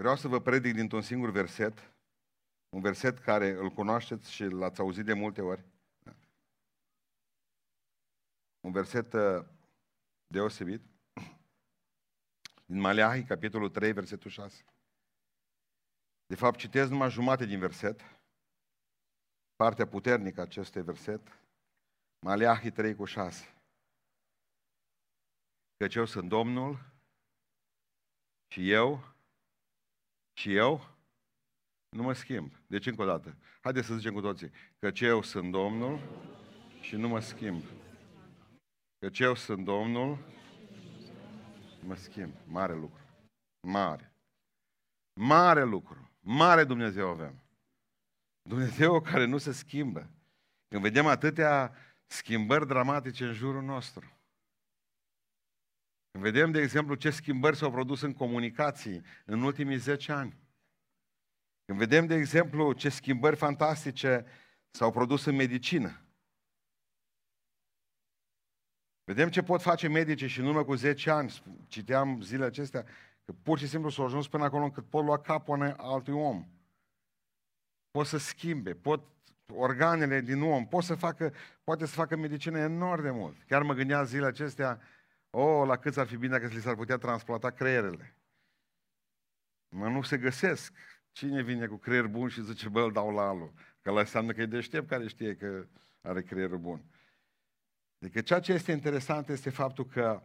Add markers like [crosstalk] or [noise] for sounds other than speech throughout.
Vreau să vă predic dintr-un singur verset, un verset care îl cunoașteți și l-ați auzit de multe ori. Un verset uh, deosebit. [clears throat] Din Maleahi, capitolul 3, versetul 6. De fapt, citesc numai jumate din verset, partea puternică acestui verset, Maleahi 3 cu 6. Căci eu sunt Domnul și eu și eu nu mă schimb. Deci încă o dată. Haideți să zicem cu toții. Căci eu sunt Domnul și nu mă schimb. Căci eu sunt Domnul mă schimb. Mare lucru. Mare. Mare lucru. Mare Dumnezeu avem. Dumnezeu care nu se schimbă. Când vedem atâtea schimbări dramatice în jurul nostru. Când vedem, de exemplu, ce schimbări s-au produs în comunicații în ultimii 10 ani. Când vedem, de exemplu, ce schimbări fantastice s-au produs în medicină. Vedem ce pot face medicii și în urmă cu 10 ani, citeam zilele acestea, că pur și simplu s-au ajuns până acolo încât pot lua capul altui om. Pot să schimbe, pot organele din om, pot să facă, poate să facă medicină enorm de mult. Chiar mă gândeam zilele acestea, o, oh, la cât ar fi bine dacă li s-ar putea transplanta creierele. Mă, nu se găsesc. Cine vine cu creier bun și zice, bă, îl dau la alu? Că la înseamnă că e deștept care știe că are creierul bun. Adică ceea ce este interesant este faptul că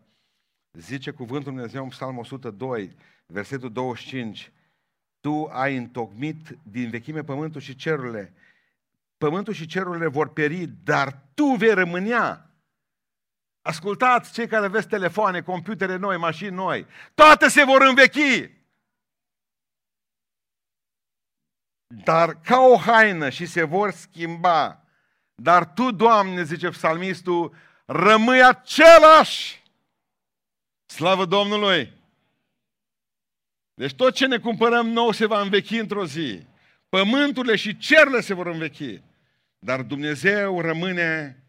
zice cuvântul Dumnezeu în Psalm 102, versetul 25, Tu ai întocmit din vechime pământul și cerurile. Pământul și cerurile vor pieri, dar Tu vei rămânea. Ascultați cei care aveți telefoane, computere noi, mașini noi. Toate se vor învechi. Dar ca o haină și se vor schimba. Dar tu, Doamne, zice psalmistul, rămâi același. Slavă Domnului! Deci tot ce ne cumpărăm nou se va învechi într-o zi. Pământurile și cerurile se vor învechi. Dar Dumnezeu rămâne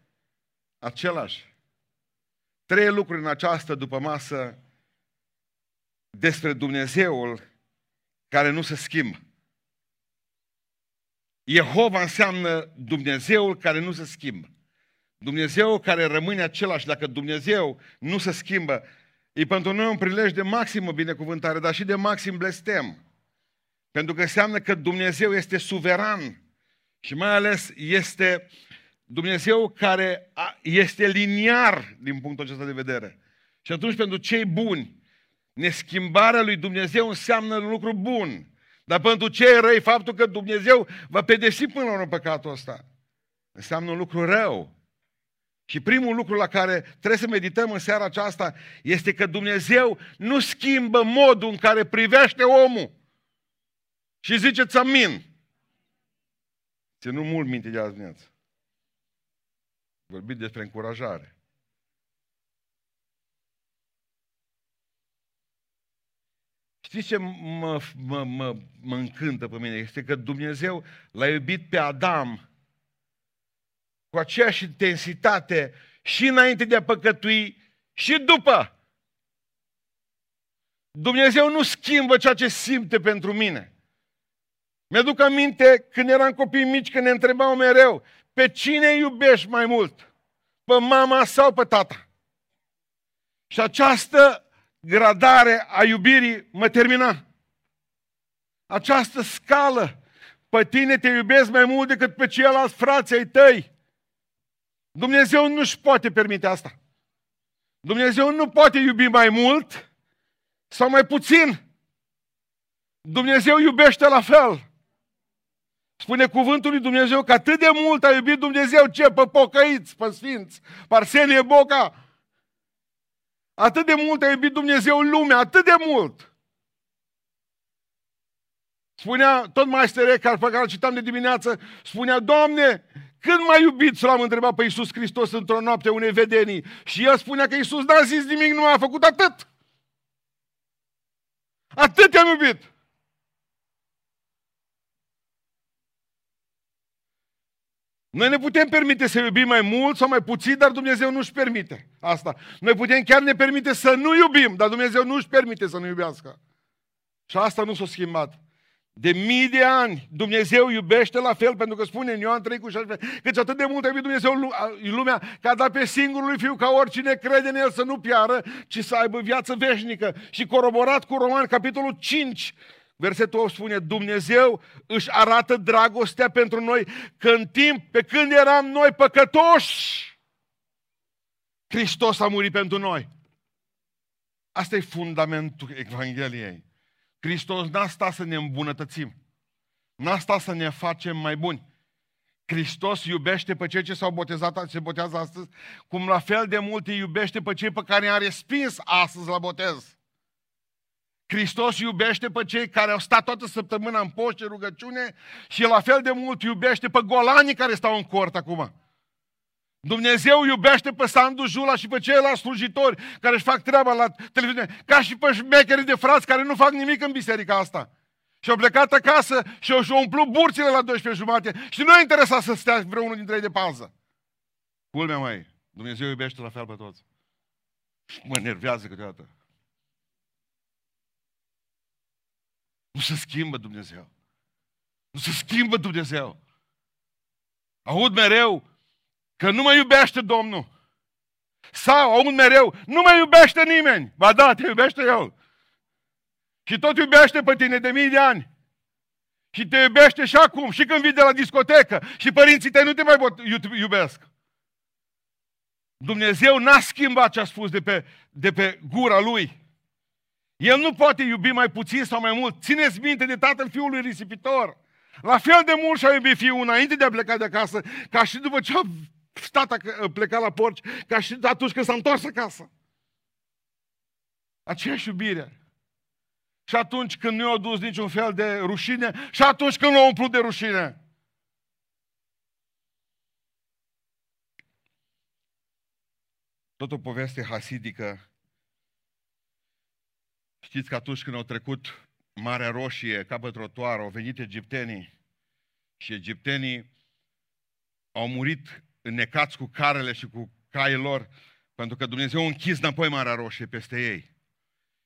același. Trei lucruri în această după masă despre Dumnezeul care nu se schimbă. Jehova înseamnă Dumnezeul care nu se schimbă. Dumnezeu care rămâne același, dacă Dumnezeu nu se schimbă, e pentru noi un prilej de maximă binecuvântare, dar și de maxim blestem. Pentru că înseamnă că Dumnezeu este suveran și mai ales este Dumnezeu care este liniar din punctul acesta de vedere. Și atunci pentru cei buni, neschimbarea lui Dumnezeu înseamnă un lucru bun. Dar pentru cei răi, faptul că Dumnezeu va pedepsi până la urmă păcatul ăsta, înseamnă un lucru rău. Și primul lucru la care trebuie să medităm în seara aceasta este că Dumnezeu nu schimbă modul în care privește omul. Și ziceți amin. Ținu mult minte de azi dimineață. Vorbit despre încurajare. Știți ce mă, mă, mă, mă încântă pe mine? Este că Dumnezeu l-a iubit pe Adam cu aceeași intensitate și înainte de a păcătui și după. Dumnezeu nu schimbă ceea ce simte pentru mine. Mi-aduc aminte când eram copii mici, când ne întrebau mereu, pe cine iubești mai mult? Pe mama sau pe tata? Și această gradare a iubirii mă termina. Această scală, pe tine te iubesc mai mult decât pe ceilalți frații ai tăi. Dumnezeu nu-și poate permite asta. Dumnezeu nu poate iubi mai mult sau mai puțin. Dumnezeu iubește la fel. Spune cuvântul lui Dumnezeu că atât de mult a iubit Dumnezeu ce? Pe pocăiți, pe sfinți, Parsenie Boca. Atât de mult a iubit Dumnezeu lumea, atât de mult. Spunea tot maestere Eckhart, pe care îl citam de dimineață, spunea, Doamne, când mai iubiți l-am întrebat pe Iisus Hristos într-o noapte unei vedenii. Și el spunea că Iisus n-a zis nimic, nu a făcut atât. Atât te-am iubit. Noi ne putem permite să iubim mai mult sau mai puțin, dar Dumnezeu nu-și permite asta. Noi putem chiar ne permite să nu iubim, dar Dumnezeu nu-și permite să nu iubească. Și asta nu s-a schimbat. De mii de ani Dumnezeu iubește la fel, pentru că spune în Ioan 3 cu 16, căci atât de mult a iubit Dumnezeu lumea, că a dat pe singurul lui Fiu ca oricine crede în El să nu piară, ci să aibă viață veșnică. Și coroborat cu Roman, capitolul 5, versetul 8 spune, Dumnezeu își arată dragostea pentru noi că în timp, pe când eram noi păcătoși, Hristos a murit pentru noi. Asta e fundamentul Evangheliei. Hristos n-a stat să ne îmbunătățim. N-a stat să ne facem mai buni. Hristos iubește pe cei ce s-au botezat, se botează astăzi, cum la fel de mult îi iubește pe cei pe care i-a respins astăzi la botez. Hristos iubește pe cei care au stat toată săptămâna în poște rugăciune și la fel de mult iubește pe golanii care stau în cort acum. Dumnezeu iubește pe Sandu Jula și pe ceilalți slujitori care își fac treaba la televiziune, ca și pe șmecherii de frați care nu fac nimic în biserica asta. Și au plecat acasă și au umplut burțile la 12 jumate și nu e interesat să stea vreunul dintre ei de pază. Culmea mai, Dumnezeu iubește la fel pe toți. Și mă nervează câteodată. Nu se schimbă Dumnezeu. Nu se schimbă Dumnezeu. Aud mereu Că nu mă iubește Domnul. Sau, aud mereu, nu mă iubește nimeni. Ba da, te iubește El. Și tot iubește pe tine de mii de ani. Și te iubește și acum, și când vii de la discotecă. Și părinții tăi nu te mai iubesc. Dumnezeu n-a schimbat ce a spus de pe, de pe gura Lui. El nu poate iubi mai puțin sau mai mult. Țineți minte de tatăl fiului risipitor. La fel de mult și-a iubit fiul înainte de a pleca de acasă, ca și după ce a stat pleca la porci, ca și atunci când s-a întors acasă. Aceeași iubire. Și atunci când nu i-a dus niciun fel de rușine, și atunci când l-a umplut de rușine. Tot o poveste hasidică. Știți că atunci când au trecut Marea Roșie, ca pe trotuar, au venit egiptenii și egiptenii au murit înnecați cu carele și cu caii lor, pentru că Dumnezeu a închis înapoi Marea Roșie peste ei.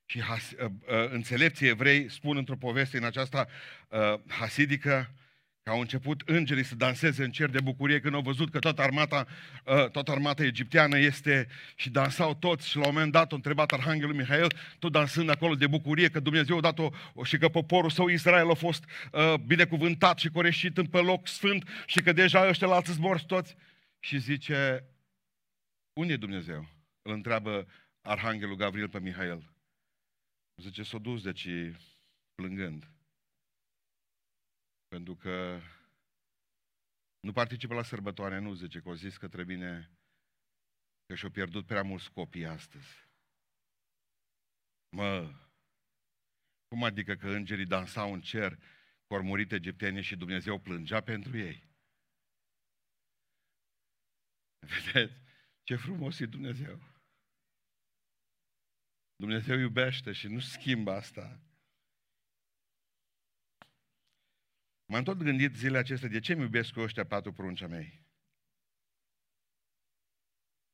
Și has, uh, uh, înțelepții evrei spun într-o poveste în aceasta uh, hasidică că au început îngerii să danseze în cer de bucurie când au văzut că toată armata, uh, toată armata egipteană este și dansau toți și la un moment dat a întrebat Arhanghelul Mihail, tot dansând acolo de bucurie că Dumnezeu a dat-o și că poporul său Israel a fost uh, binecuvântat și coreșit în pe loc sfânt și că deja ăștia la alții morți toți și zice, unde e Dumnezeu? Îl întreabă Arhanghelul Gabriel pe Mihail. Zice, s-o dus, deci plângând. Pentru că nu participă la sărbătoare, nu zice, că o zis că trebuie că și-au pierdut prea mulți copii astăzi. Mă, cum adică că îngerii dansau în cer cu murit egiptenii și Dumnezeu plângea pentru ei? [laughs] Vedeți? Ce frumos e Dumnezeu. Dumnezeu iubește și nu schimbă asta. M-am tot gândit zilele acestea, de ce mi iubesc eu ăștia patru pruncea mei?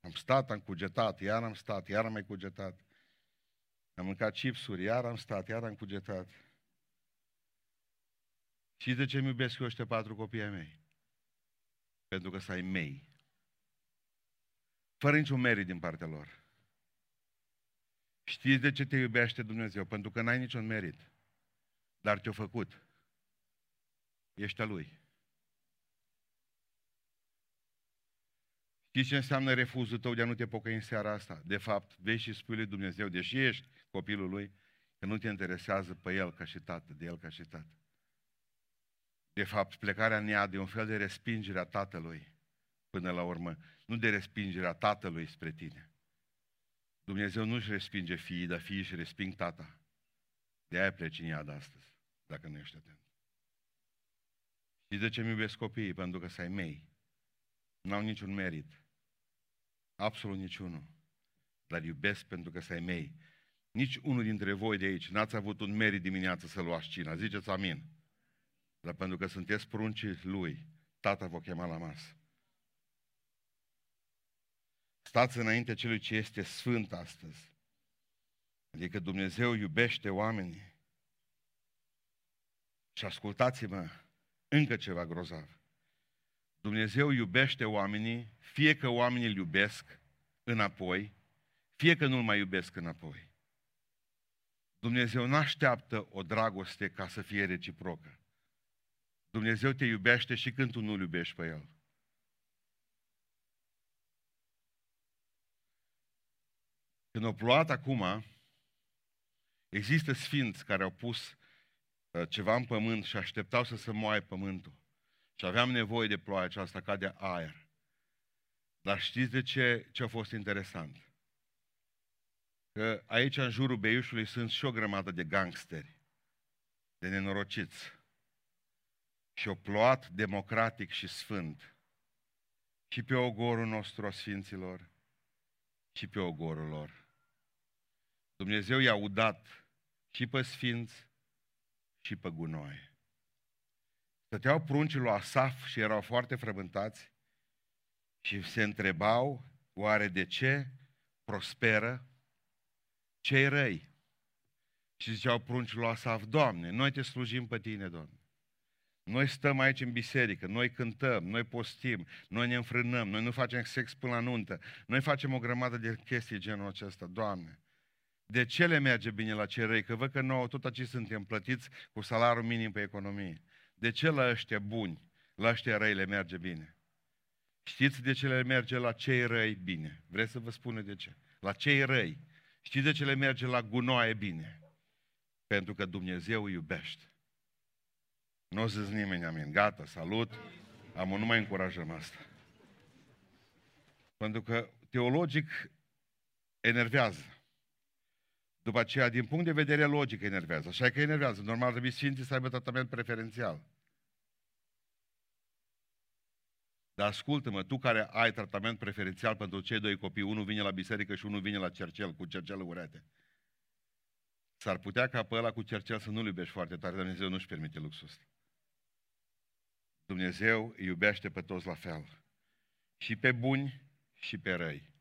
Am stat, am cugetat, iar am stat, iar am mai cugetat. Am mâncat chipsuri, iar am stat, iar am cugetat. Și de ce mi iubesc eu ăștia patru copii ai mei? Pentru că să ai mei fără niciun merit din partea lor. Știți de ce te iubește Dumnezeu? Pentru că n-ai niciun merit. Dar te-a făcut. Ești a Lui. Știți ce înseamnă refuzul tău de a nu te pocăi în seara asta? De fapt, vei și spui lui Dumnezeu, deși ești copilul Lui, că nu te interesează pe El ca și tată, de El ca și tată. De fapt, plecarea în ea de un fel de respingere a Tatălui până la urmă nu de respingerea tatălui spre tine. Dumnezeu nu-și respinge fiii, dar fiii își resping tata. De aia pleci în iad astăzi, dacă nu ești atent. Și de ce mi iubesc copiii? Pentru că să mei. N-au niciun merit. Absolut niciunul. Dar iubesc pentru că să mei. Nici unul dintre voi de aici n-ați avut un merit dimineață să luați cina. Ziceți amin. Dar pentru că sunteți pruncii lui, tata vă chema la masă. Stați înainte celui ce este sfânt astăzi. Adică Dumnezeu iubește oamenii. Și ascultați-mă, încă ceva grozav. Dumnezeu iubește oamenii, fie că oamenii îl iubesc înapoi, fie că nu-l mai iubesc înapoi. Dumnezeu nu așteaptă o dragoste ca să fie reciprocă. Dumnezeu te iubește și când tu nu-L iubești pe El. Când a plouat acum, există sfinți care au pus uh, ceva în pământ și așteptau să se moaie pământul. Și aveam nevoie de ploaie aceasta ca de aer. Dar știți de ce, ce a fost interesant? Că aici, în jurul Beiușului, sunt și o grămadă de gangsteri, de nenorociți. Și o ploat democratic și sfânt. Și pe ogorul nostru a Sfinților, și pe ogorul lor. Dumnezeu i-a udat și pe sfinți și pe gunoaie. Stăteau pruncii lui Asaf și erau foarte frământați și se întrebau oare de ce prosperă cei răi. Și ziceau pruncii lui Asaf, Doamne, noi te slujim pe Tine, Doamne. Noi stăm aici în biserică, noi cântăm, noi postim, noi ne înfrânăm, noi nu facem sex până la nuntă, noi facem o grămadă de chestii genul acesta, Doamne. De ce le merge bine la cei răi? Că văd că nouă tot aici suntem plătiți cu salariul minim pe economie. De ce la ăștia buni, la ăștia răi le merge bine? Știți de ce le merge la cei răi bine? Vreți să vă spun de ce? La cei răi. Știți de ce le merge la gunoaie bine? Pentru că Dumnezeu îi iubește. Nu o să nimeni amin. Gata, salut. Am nu mai încurajăm asta. Pentru că teologic enervează. După aceea, din punct de vedere logic, enervează. Așa că enervează. Normal trebuie Sfinții să aibă tratament preferențial. Dar ascultă-mă, tu care ai tratament preferențial pentru cei doi copii, unul vine la biserică și unul vine la cercel, cu cercel urete. S-ar putea ca pe ăla cu cercel să nu-l iubești foarte tare, dar Dumnezeu nu-și permite luxul ăsta. Dumnezeu îi iubește pe toți la fel. Și pe buni și pe răi.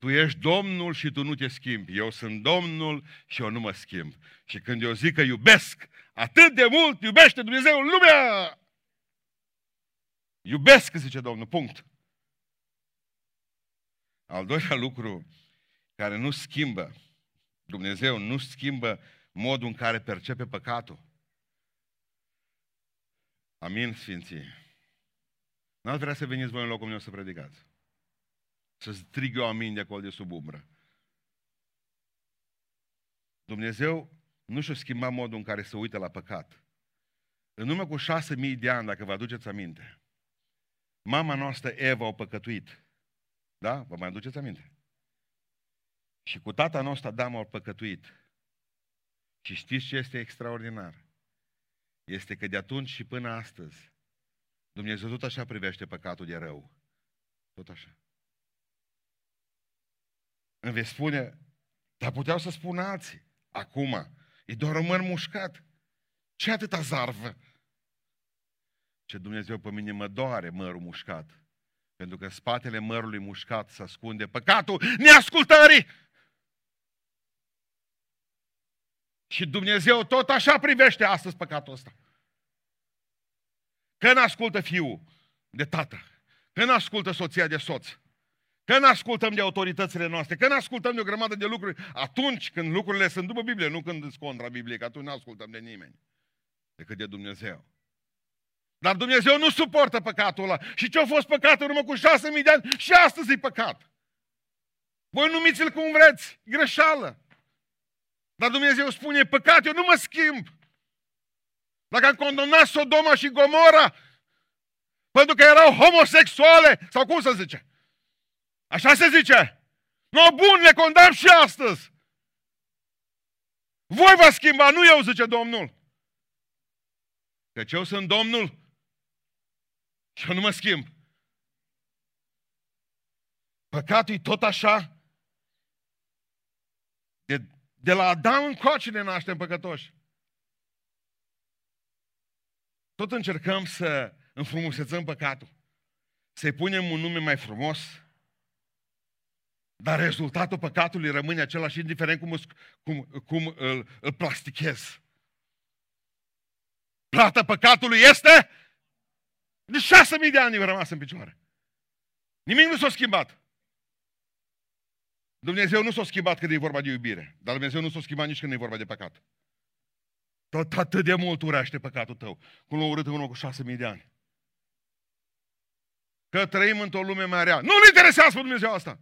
Tu ești Domnul și tu nu te schimbi. Eu sunt Domnul și eu nu mă schimb. Și când eu zic că iubesc, atât de mult iubește Dumnezeu în lumea. Iubesc, zice Domnul, punct. Al doilea lucru care nu schimbă, Dumnezeu nu schimbă modul în care percepe păcatul. Amin, Sfinții. N-ați vrea să veniți voi în locul meu să predicați. Să strig eu amin de acolo de sub umbră. Dumnezeu nu și-a schimbat modul în care se uită la păcat. În urmă cu șase mii de ani, dacă vă aduceți aminte, mama noastră Eva a păcătuit. Da? Vă mai aduceți aminte? Și cu tata nostru Adam au păcătuit. Și știți ce este extraordinar? Este că de atunci și până astăzi, Dumnezeu tot așa privește păcatul de rău. Tot așa. Îmi vei spune, dar puteau să spună alții. Acum, e doar un măr mușcat. Ce atâta zarvă? Ce Dumnezeu pe mine mă doare mărul mușcat. Pentru că în spatele mărului mușcat se ascunde păcatul neascultării. Și Dumnezeu tot așa privește astăzi păcatul ăsta. Că nu ascultă fiul de tată, că nu ascultă soția de soț, că nu ascultăm de autoritățile noastre, că nu ascultăm de o grămadă de lucruri atunci când lucrurile sunt după Biblie, nu când sunt contra Biblie, că atunci nu ascultăm de nimeni, decât de Dumnezeu. Dar Dumnezeu nu suportă păcatul ăla. Și ce a fost păcatul în urmă cu șase mii de ani, și astăzi e păcat. Voi numiți-l cum vreți, greșeală. Dar Dumnezeu spune, păcat, eu nu mă schimb. Dacă am condamnat Sodoma și Gomora, pentru că erau homosexuale, sau cum să zice? Așa se zice. No, bun, le condamn și astăzi. Voi vă schimba, nu eu, zice Domnul. Căci eu sunt Domnul și eu nu mă schimb. Păcatul e tot așa. De, de la Adam încoace ne naștem păcătoși. Tot încercăm să înfrumusețăm păcatul. Să-i punem un nume mai frumos, dar rezultatul păcatului rămâne același, indiferent cum, cum, cum îl, îl plastichez. plata păcatului este de șase mii de ani au rămas în picioare. Nimic nu s-a schimbat. Dumnezeu nu s-a schimbat când e vorba de iubire, dar Dumnezeu nu s-a schimbat nici când e vorba de păcat. Tot atât de mult urește păcatul tău, cum l-a urât în urmă cu șase mii de ani. Că trăim într-o lume mai rea. Nu-L interesează pe Dumnezeu asta.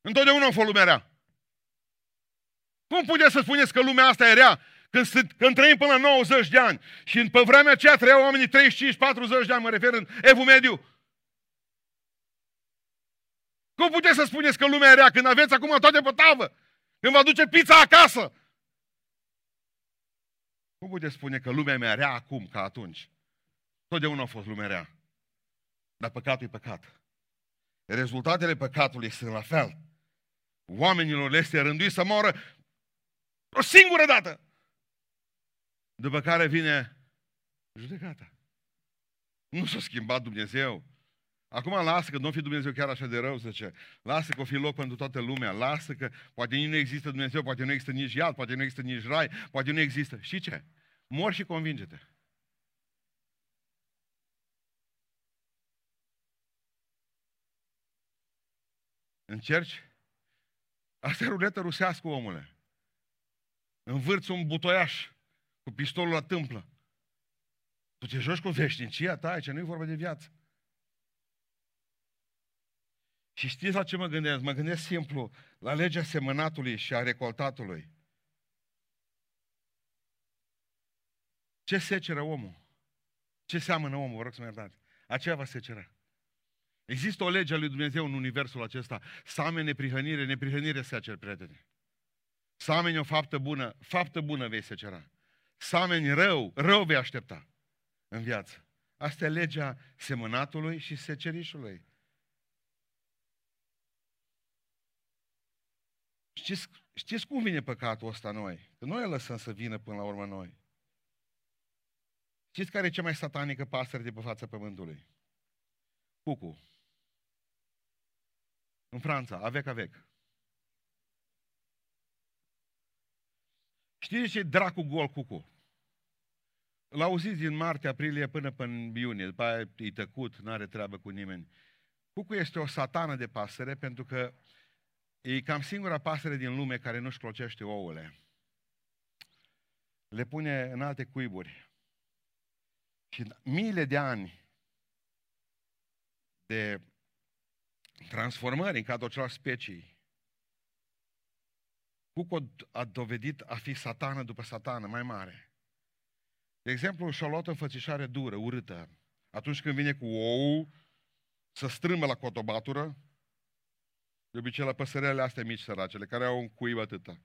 Întotdeauna a fost lumea rea. Cum puteți să spuneți că lumea asta e rea când, când trăim până la 90 de ani și pe vremea aceea trăiau oamenii 35-40 de ani, mă refer în Evul Mediu. Cum puteți să spuneți că lumea e rea când aveți acum toate pe tavă? Când vă aduce pizza acasă? Cum puteți spune că lumea mea rea acum ca atunci? Totdeauna a fost lumea rea. Dar păcatul e păcat. Rezultatele păcatului sunt la fel. Oamenilor le este rânduit să moară o singură dată. După care vine judecata. Nu s-a schimbat Dumnezeu. Acum lasă că nu fi Dumnezeu chiar așa de rău, zice. Lasă că o fi loc pentru toată lumea. Lasă că poate nu există Dumnezeu, poate nu există nici iad, poate nu există nici rai, poate nu există. Și ce? Mor și convinge-te. Încerci? Asta e ruletă rusească, omule. Învârți un butoiaș cu pistolul la tâmplă. Tu te joci cu veșnicia ta, aici nu e vorba de viață. Și știți la ce mă gândesc? Mă gândesc simplu la legea semănatului și a recoltatului. Ce seceră omul? Ce seamănă omul? Vă rog să mă iertați. Aceea va secera. Există o lege a lui Dumnezeu în universul acesta. Să amene neprihănire, neprihănire secer, prieteni. Să ameni o faptă bună, faptă bună vei secera. Să ameni rău, rău vei aștepta în viață. Asta e legea semănatului și secerișului. Știți, știți cum vine păcatul ăsta noi? Că noi îl lăsăm să vină până la urmă noi. Știți care e cea mai satanică pasăre de pe fața pământului? Cucu. În Franța, avec avec. Știți ce dracu gol cucu? L auziți din martie, aprilie până până iunie, după aia e tăcut, nu are treabă cu nimeni. Cucu este o satană de pasăre pentru că E cam singura pasăre din lume care nu-și clocește ouăle. Le pune în alte cuiburi. Și miile de ani de transformări în cadrul acelor specii, Cuco a dovedit a fi satană după satană mai mare. De exemplu, și-a luat o înfățișare dură, urâtă. Atunci când vine cu ou, să strâmbă la cotobatură, de obicei la păsărele astea mici săracele, care au un cuib atâta.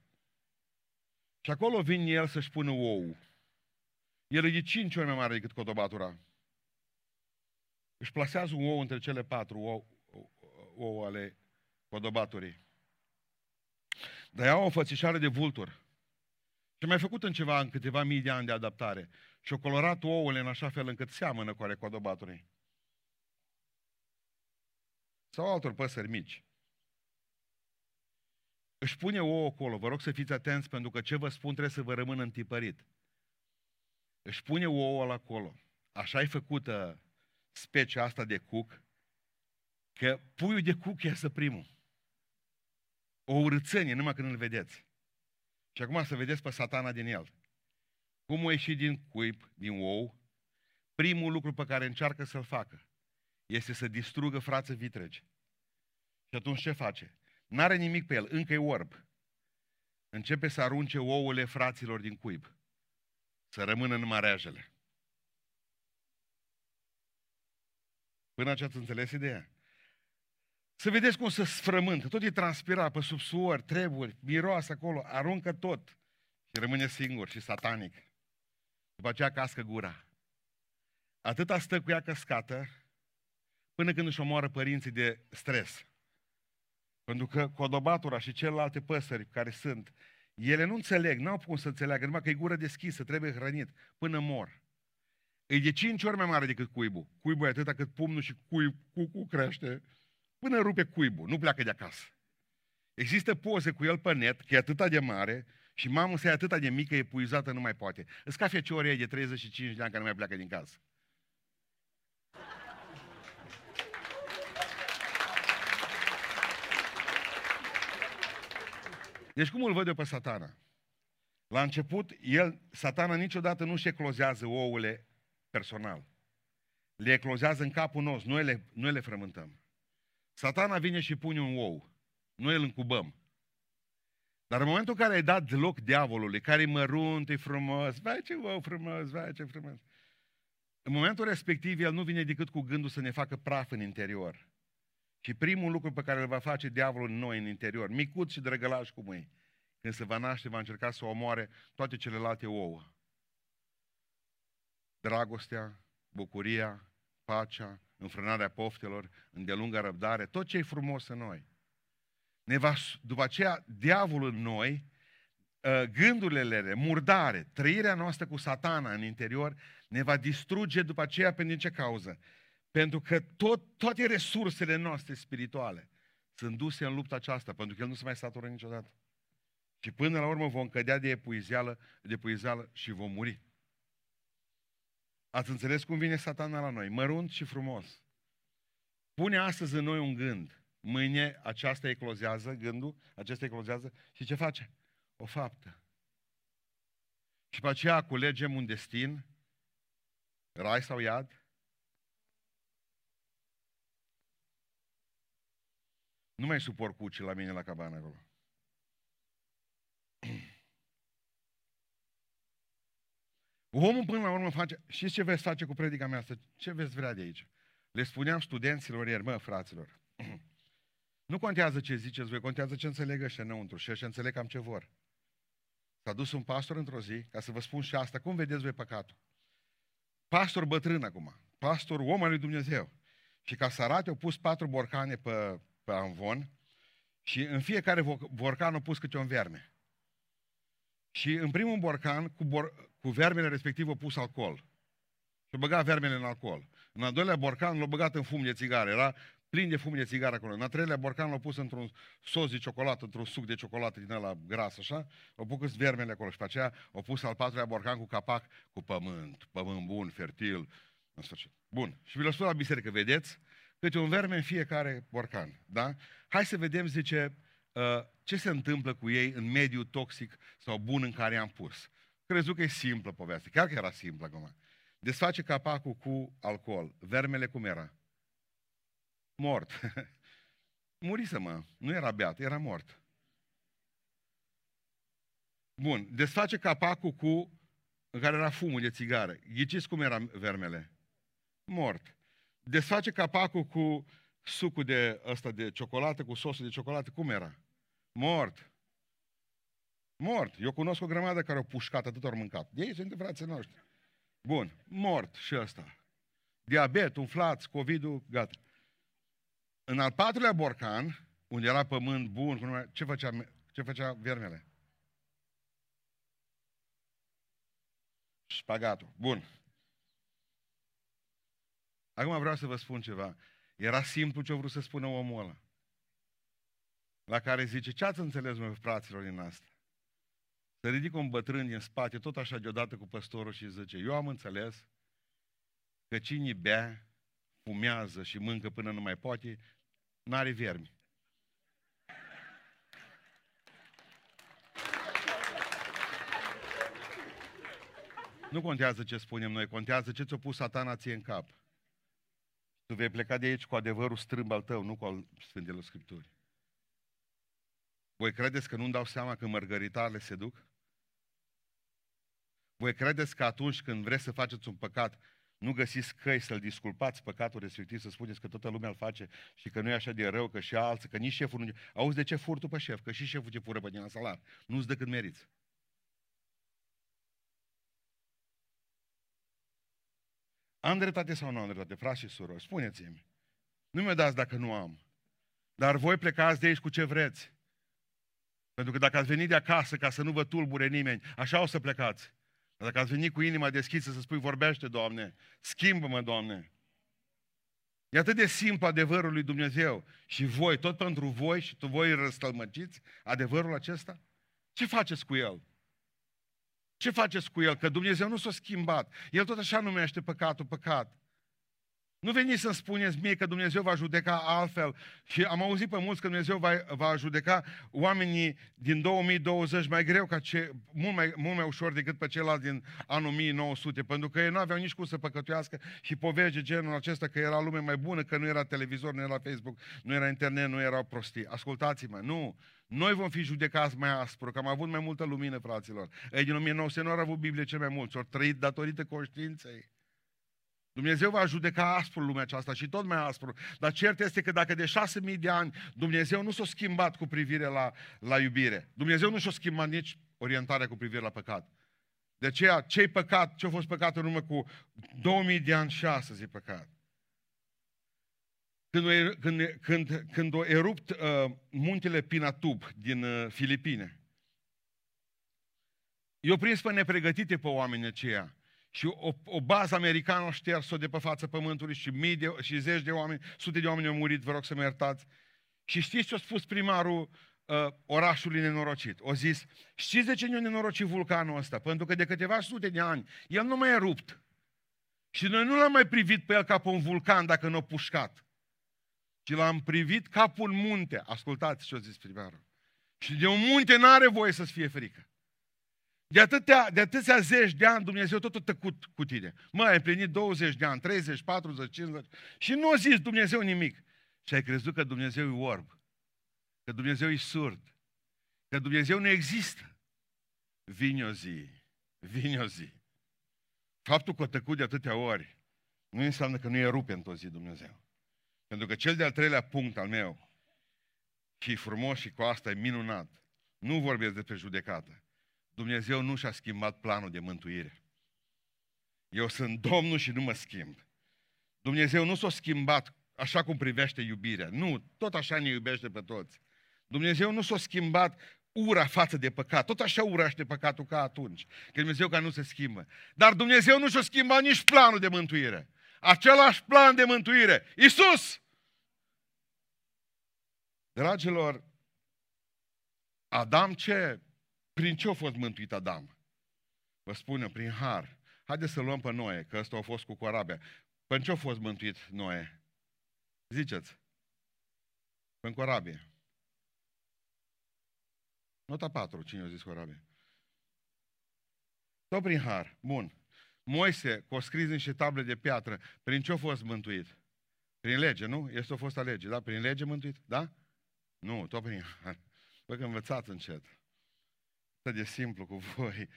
Și acolo vine el să-și pună ou. El e de cinci ori mai mare decât cotobatura. Își plasează un ou între cele patru ou, ou, ou ale codobaturii. Dar ia o fățișare de vultur. Și mai făcut în ceva, în câteva mii de ani de adaptare. Și o colorat ouăle în așa fel încât seamănă cu ale codobaturii. Sau altor păsări mici își pune ouă acolo. Vă rog să fiți atenți pentru că ce vă spun trebuie să vă rămână întipărit. Își pune ouă acolo. Așa e făcută specia asta de cuc, că puiul de cuc iasă primul. O urățenie, numai când îl vedeți. Și acum să vedeți pe satana din el. Cum o ieși din cuib, din ou, primul lucru pe care încearcă să-l facă este să distrugă frață vitregi. Și atunci ce face? N-are nimic pe el, încă e orb. Începe să arunce ouăle fraților din cuib. Să rămână numai reajele. Până aici ați înțeles ideea? Să vedeți cum se sfrământă, tot e transpirat pe sub suor, treburi, miroase acolo, aruncă tot și rămâne singur și satanic. După aceea cască gura. Atâta stă cu ea căscată până când își omoară părinții de stres. Pentru că codobatura și celelalte păsări care sunt, ele nu înțeleg, n-au cum să înțeleagă, numai că e gură deschisă, trebuie hrănit până mor. E de cinci ori mai mare decât cuibul. Cuibul e atâta cât pumnul și cuib, cu, cu crește până rupe cuibul, nu pleacă de acasă. Există poze cu el pe net, că e atâta de mare, Și mamă să e atât de mică, epuizată, nu mai poate. Îți ca feciorie de 35 de ani care nu mai pleacă din casă. Deci cum îl văd eu pe satana? La început, el, satana niciodată nu-și eclozează ouăle personal. Le eclozează în capul nostru, noi le, noi le frământăm. Satana vine și pune un ou. Noi îl încubăm. Dar în momentul în care ai dat loc diavolului, care e mărunt, e frumos, vai ce ou frumos, vai ce frumos. În momentul respectiv, el nu vine decât cu gândul să ne facă praf în interior. Și primul lucru pe care îl va face diavolul în noi, în interior, micut și drăgălaș cum e, când se va naște, va încerca să omoare toate celelalte ouă. Dragostea, bucuria, pacea, înfrânarea poftelor, îndelunga răbdare, tot ce e frumos în noi. Ne va, după aceea, diavolul în noi, ă, gândurile murdare, trăirea noastră cu satana în interior, ne va distruge după aceea pentru ce cauză? Pentru că tot, toate resursele noastre spirituale sunt duse în lupta aceasta, pentru că el nu se mai satură niciodată. Și până la urmă vom cădea de epuizeală, de epuizeală și vom muri. Ați înțeles cum vine satana la noi? Mărunt și frumos. Pune astăzi în noi un gând. Mâine aceasta eclozează, gândul, acesta eclozează și ce face? O faptă. Și pe aceea culegem un destin, rai sau iad, Nu mai suport cuci la mine la cabană acolo. [clears throat] Omul până la urmă face, și ce veți face cu predica mea asta? Ce veți vrea de aici? Le spuneam studenților ieri, mă, fraților, [clears throat] nu contează ce ziceți voi, contează ce înțeleg ăștia înăuntru și ăștia înțeleg cam ce vor. S-a dus un pastor într-o zi, ca să vă spun și asta, cum vedeți voi păcatul? Pastor bătrân acum, pastor om al lui Dumnezeu. Și ca să arate, au pus patru borcane pe, pe amvon și în fiecare borcan au pus câte un verme. Și în primul borcan, cu, bor, cu vermele respectiv, au pus alcool. Și băga vermele în alcool. În al doilea borcan l-au băgat în fum de țigară. Era plin de fum de țigară acolo. În al treilea borcan l-au pus într-un sos de ciocolată, într-un suc de ciocolată din ăla gras, așa. Au pus vermele acolo și pe aceea au pus al patrulea borcan cu capac cu pământ. Pământ bun, fertil, în sfârșit. Bun. Și vi l la biserică, vedeți? Câte un verme în fiecare borcan. Da? Hai să vedem, zice, uh, ce se întâmplă cu ei în mediul toxic sau bun în care i-am pus. Crezut că e simplă povestea. Chiar că era simplă acum. Desface capacul cu alcool. Vermele cum era? Mort. [laughs] Murise, mă. Nu era beat, era mort. Bun. Desface capacul cu în care era fumul de țigară. Ghiciți cum era vermele? Mort. Desface capacul cu sucul de ăsta de ciocolată, cu sosul de ciocolată. Cum era? Mort. Mort. Eu cunosc o grămadă care au pușcat, atât ori mâncat. De ei sunt frații noștri. Bun. Mort și ăsta. Diabet, umflați, covid gata. În al patrulea borcan, unde era pământ bun, ce făcea, ce făcea vermele? Spagatul. Bun. Acum vreau să vă spun ceva. Era simplu ce a vrut să spună omul ăla. La care zice, ce ați înțeles, mă, fraților, din asta? Să ridică un bătrân din spate, tot așa deodată cu păstorul și zice, eu am înțeles că cine bea, fumează și mâncă până nu mai poate, n-are vermi. Nu contează ce spunem noi, contează ce ți-a pus satana ție în cap. Tu vei pleca de aici cu adevărul strâmb al tău, nu cu al Sfintelor Scripturi. Voi credeți că nu-mi dau seama că mărgăritarele se duc? Voi credeți că atunci când vreți să faceți un păcat, nu găsiți căi să-l disculpați păcatul respectiv, să spuneți că toată lumea îl face și că nu e așa de rău, că și alții, că nici șeful nu... Auzi de ce fur tu pe șef? Că și șeful ce fură pe din salar. Nu-ți dă cât meriți. Am dreptate sau nu am dreptate, frați și surori? Spuneți-mi. Nu mi-o dați dacă nu am. Dar voi plecați de aici cu ce vreți. Pentru că dacă ați venit de acasă ca să nu vă tulbure nimeni, așa o să plecați. Dar dacă ați venit cu inima deschisă să spui, vorbește, Doamne, schimbă-mă, Doamne. E atât de simplu adevărul lui Dumnezeu. Și voi, tot pentru voi și tu voi răstălmăciți adevărul acesta? Ce faceți cu el? Ce faceți cu el? Că Dumnezeu nu s-a schimbat. El tot așa numește păcatul păcat. Nu veniți să spuneți mie că Dumnezeu va judeca altfel. Și am auzit pe mulți că Dumnezeu va, va judeca oamenii din 2020 mai greu, ca ce, mult, mai, mult mai ușor decât pe ceilalți din anul 1900, pentru că ei nu aveau nici cum să păcătuiască și povești de genul acesta că era lume mai bună, că nu era televizor, nu era Facebook, nu era internet, nu erau prostii. Ascultați-mă, nu. Noi vom fi judecați mai aspru, că am avut mai multă lumină, fraților. Ei din 1900 nu au avut Biblie cel mai mult, au trăit datorită conștiinței. Dumnezeu va judeca aspru lumea aceasta și tot mai aspru. Dar cert este că dacă de șase mii de ani Dumnezeu nu s-a schimbat cu privire la, la iubire, Dumnezeu nu și-a schimbat nici orientarea cu privire la păcat. De aceea, ce-i păcat, ce-a fost păcat în urmă cu 2000 de ani și astăzi e păcat. Când, când, când, când a erupt uh, muntele Pinatub din uh, Filipine, i-au prins pe nepregătite pe oamenii aceia și o, o bază americană a șters-o de pe fața pământului și, mii de, și zeci de oameni, sute de oameni au murit, vă rog să mă iertați. Și știți ce a spus primarul uh, orașului nenorocit? O zis, știți de ce nu a nenorocit vulcanul ăsta? Pentru că de câteva sute de ani el nu mai e rupt. Și noi nu l-am mai privit pe el ca pe un vulcan dacă nu a pușcat. Ci l-am privit ca pe un munte. Ascultați ce a zis primarul. Și de un munte nu are voie să-ți fie frică. De atâtea, de atâția zeci de ani Dumnezeu tot a tăcut cu tine. Mă, ai plinit 20 de ani, 30, 40, 50 și nu a zis Dumnezeu nimic. Și ai crezut că Dumnezeu e orb, că Dumnezeu e surd, că Dumnezeu nu există. Vine o zi, vine o zi. Faptul că a tăcut de atâtea ori nu înseamnă că nu e rupe într-o zi Dumnezeu. Pentru că cel de-al treilea punct al meu, și e frumos și cu asta e minunat, nu vorbesc despre judecată. Dumnezeu nu și-a schimbat planul de mântuire. Eu sunt Domnul și nu mă schimb. Dumnezeu nu s-a schimbat așa cum privește iubirea. Nu, tot așa ne iubește pe toți. Dumnezeu nu s-a schimbat ura față de păcat. Tot așa urăște păcatul ca atunci. Că Dumnezeu ca nu se schimbă. Dar Dumnezeu nu și-a schimbat nici planul de mântuire. Același plan de mântuire. Isus! Dragilor, Adam ce prin ce a fost mântuit Adam? Vă spun eu, prin har. Haideți să luăm pe Noe, că ăsta a fost cu corabia. Prin ce a fost mântuit Noe? Ziceți. Prin corabie. Nota 4, cine a zis corabie? Tot prin har. Bun. Moise, cu o scris niște table de piatră, prin ce a fost mântuit? Prin lege, nu? Este o fost lege, da? Prin lege mântuit? Da? Nu, tot prin har. Bă, că învățați încet de simplu cu voi.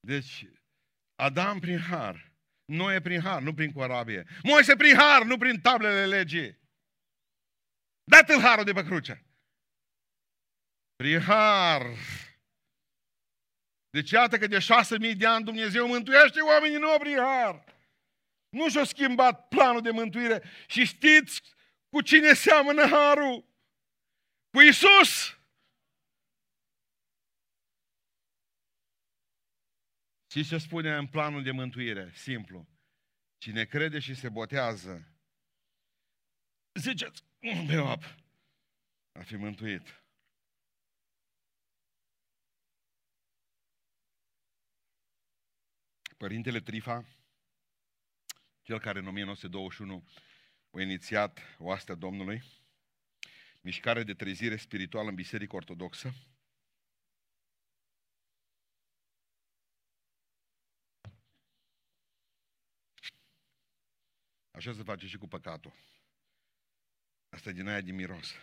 Deci, Adam prin har, Noe prin har, nu prin corabie. Moise prin har, nu prin tablele legii. Dați-l harul de pe cruce. Prin har. Deci iată că de șase mii de ani Dumnezeu mântuiește oamenii nu prin har. Nu și-a schimbat planul de mântuire. Și știți cu cine seamănă harul? Cu Isus. Și ce spune în planul de mântuire? Simplu. Cine crede și se botează, ziceți, un beau apă, a fi mântuit. Părintele Trifa, cel care în 1921 a inițiat oastea Domnului, mișcare de trezire spirituală în Biserică Ortodoxă, Așa se face și cu păcatul. Asta e din aia de miros.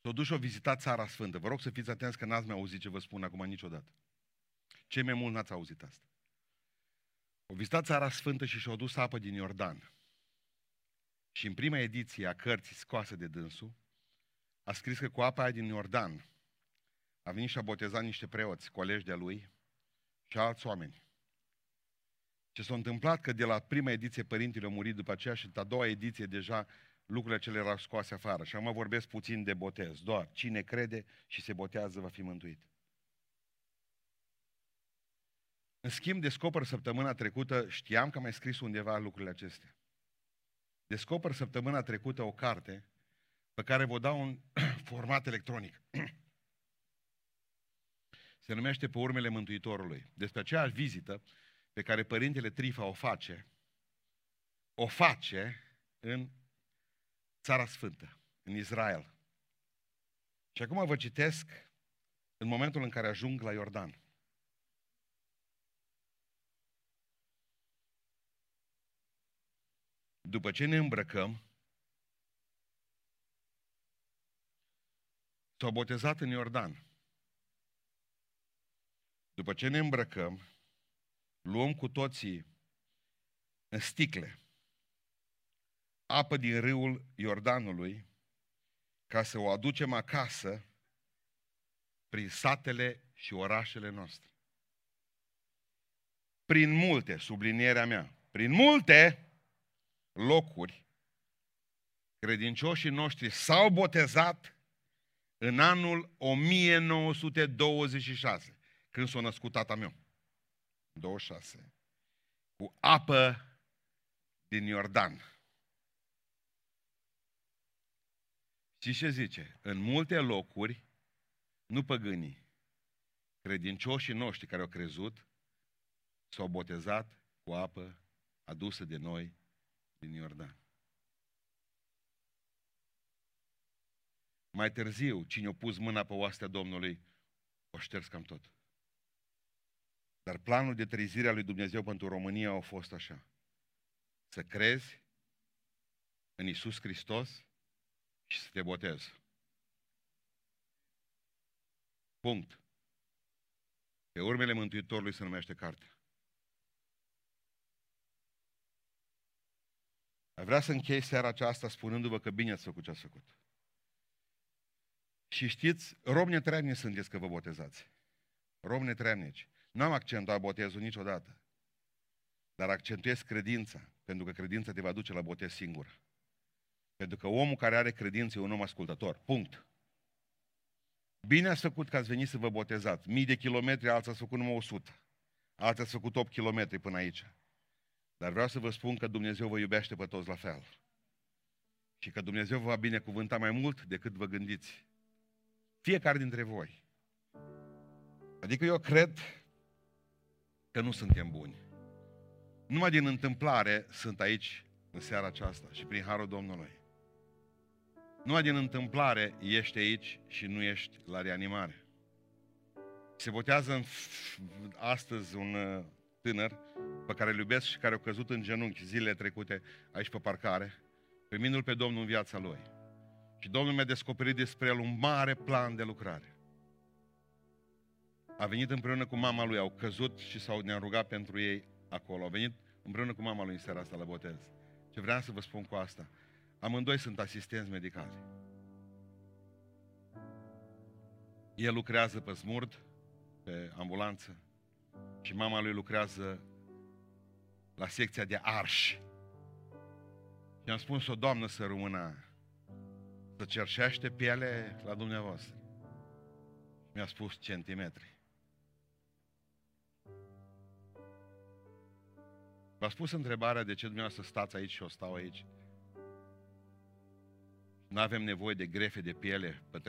S-o duci o vizitat țara sfântă. Vă rog să fiți atenți că n-ați mai auzit ce vă spun acum niciodată. Cei mai mult n-ați auzit asta. O vizitat țara sfântă și și-o dus apă din Iordan. Și în prima ediție a cărții scoase de dânsul, a scris că cu apa aia din Iordan a venit și a botezat niște preoți, colegi de-a lui și alți oameni. Ce s-a întâmplat că de la prima ediție părintele a murit după aceea și a doua ediție deja lucrurile cele erau scoase afară. Și acum vorbesc puțin de botez. Doar cine crede și se botează va fi mântuit. În schimb, descoper săptămâna trecută, știam că am mai scris undeva lucrurile acestea. Descoper săptămâna trecută o carte pe care vă dau un [clears throat] format electronic. [clears throat] Se numește Pe urmele Mântuitorului. Despre aceeași vizită pe care Părintele Trifa o face, o face în Țara Sfântă, în Israel. Și acum vă citesc în momentul în care ajung la Iordan. După ce ne îmbrăcăm, s-au botezat în Iordan. După ce ne îmbrăcăm, luăm cu toții în sticle apă din râul Iordanului ca să o aducem acasă prin satele și orașele noastre. Prin multe, sublinierea mea, prin multe locuri, credincioșii noștri s-au botezat în anul 1926, când s-a născut tata meu. 26. Cu apă din Iordan. Și ce zice? În multe locuri, nu păgânii, credincioșii noștri care au crezut, s-au botezat cu apă adusă de noi din Iordan. Mai târziu, cine a pus mâna pe oastea Domnului, o șters cam tot. Dar planul de trezire a lui Dumnezeu pentru România a fost așa. Să crezi în Isus Hristos și să te botezi. Punct. Pe urmele Mântuitorului se numește cartea. Ai vrea să închei seara aceasta spunându-vă că bine ați făcut ce ați făcut. Și știți, rob netreabnici sunteți că vă botezați. Rob netreabnici. Nu am accentuat botezul niciodată. Dar accentuez credința, pentru că credința te va duce la botez singur. Pentru că omul care are credință e un om ascultător. Punct. Bine ați făcut că ați venit să vă botezați. Mii de kilometri, alții ați făcut numai 100. Alții ați făcut 8 kilometri până aici. Dar vreau să vă spun că Dumnezeu vă iubește pe toți la fel. Și că Dumnezeu vă va binecuvânta mai mult decât vă gândiți. Fiecare dintre voi. Adică eu cred că nu suntem buni. Numai din întâmplare sunt aici în seara aceasta și prin Harul Domnului. Numai din întâmplare ești aici și nu ești la reanimare. Se botează în, astăzi un uh, tânăr pe care îl iubesc și care a căzut în genunchi zilele trecute aici pe parcare, primindu-L pe Domnul în viața lui. Și Domnul mi-a descoperit despre el un mare plan de lucrare. A venit împreună cu mama lui, au căzut și s-au ne rugat pentru ei acolo. Au venit împreună cu mama lui în seara asta la botez. Ce vreau să vă spun cu asta? Amândoi sunt asistenți medicali. El lucrează pe smurt, pe ambulanță, și mama lui lucrează la secția de arș. Și am spus o doamnă să rămână să cerșește piele la dumneavoastră. Mi-a spus centimetri. V-a spus întrebarea de ce dumneavoastră stați aici și o stau aici. Nu avem nevoie de grefe de piele pe 30%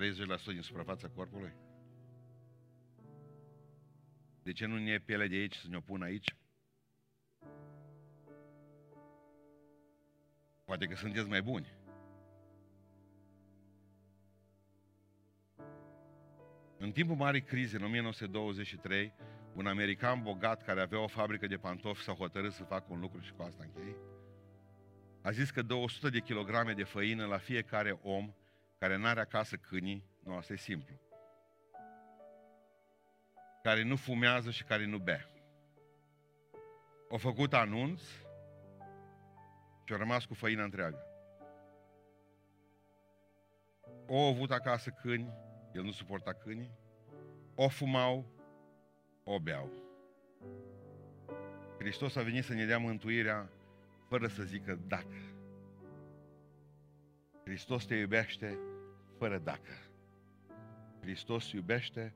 din suprafața corpului? De ce nu ne e piele de aici să ne-o pun aici? Poate că sunteți mai buni. În timpul marii crize, în 1923, un american bogat care avea o fabrică de pantofi s-a hotărât să facă un lucru și cu asta închei. A zis că 200 de kilograme de făină la fiecare om care n-are acasă câinii, nu, asta e simplu care nu fumează și care nu bea. Au făcut anunț și au rămas cu făina întreagă. O avut acasă câini, el nu suporta câinii, o fumau, o beau. Hristos a venit să ne dea mântuirea fără să zică dacă. Hristos te iubește fără dacă. Hristos iubește,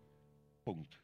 punct.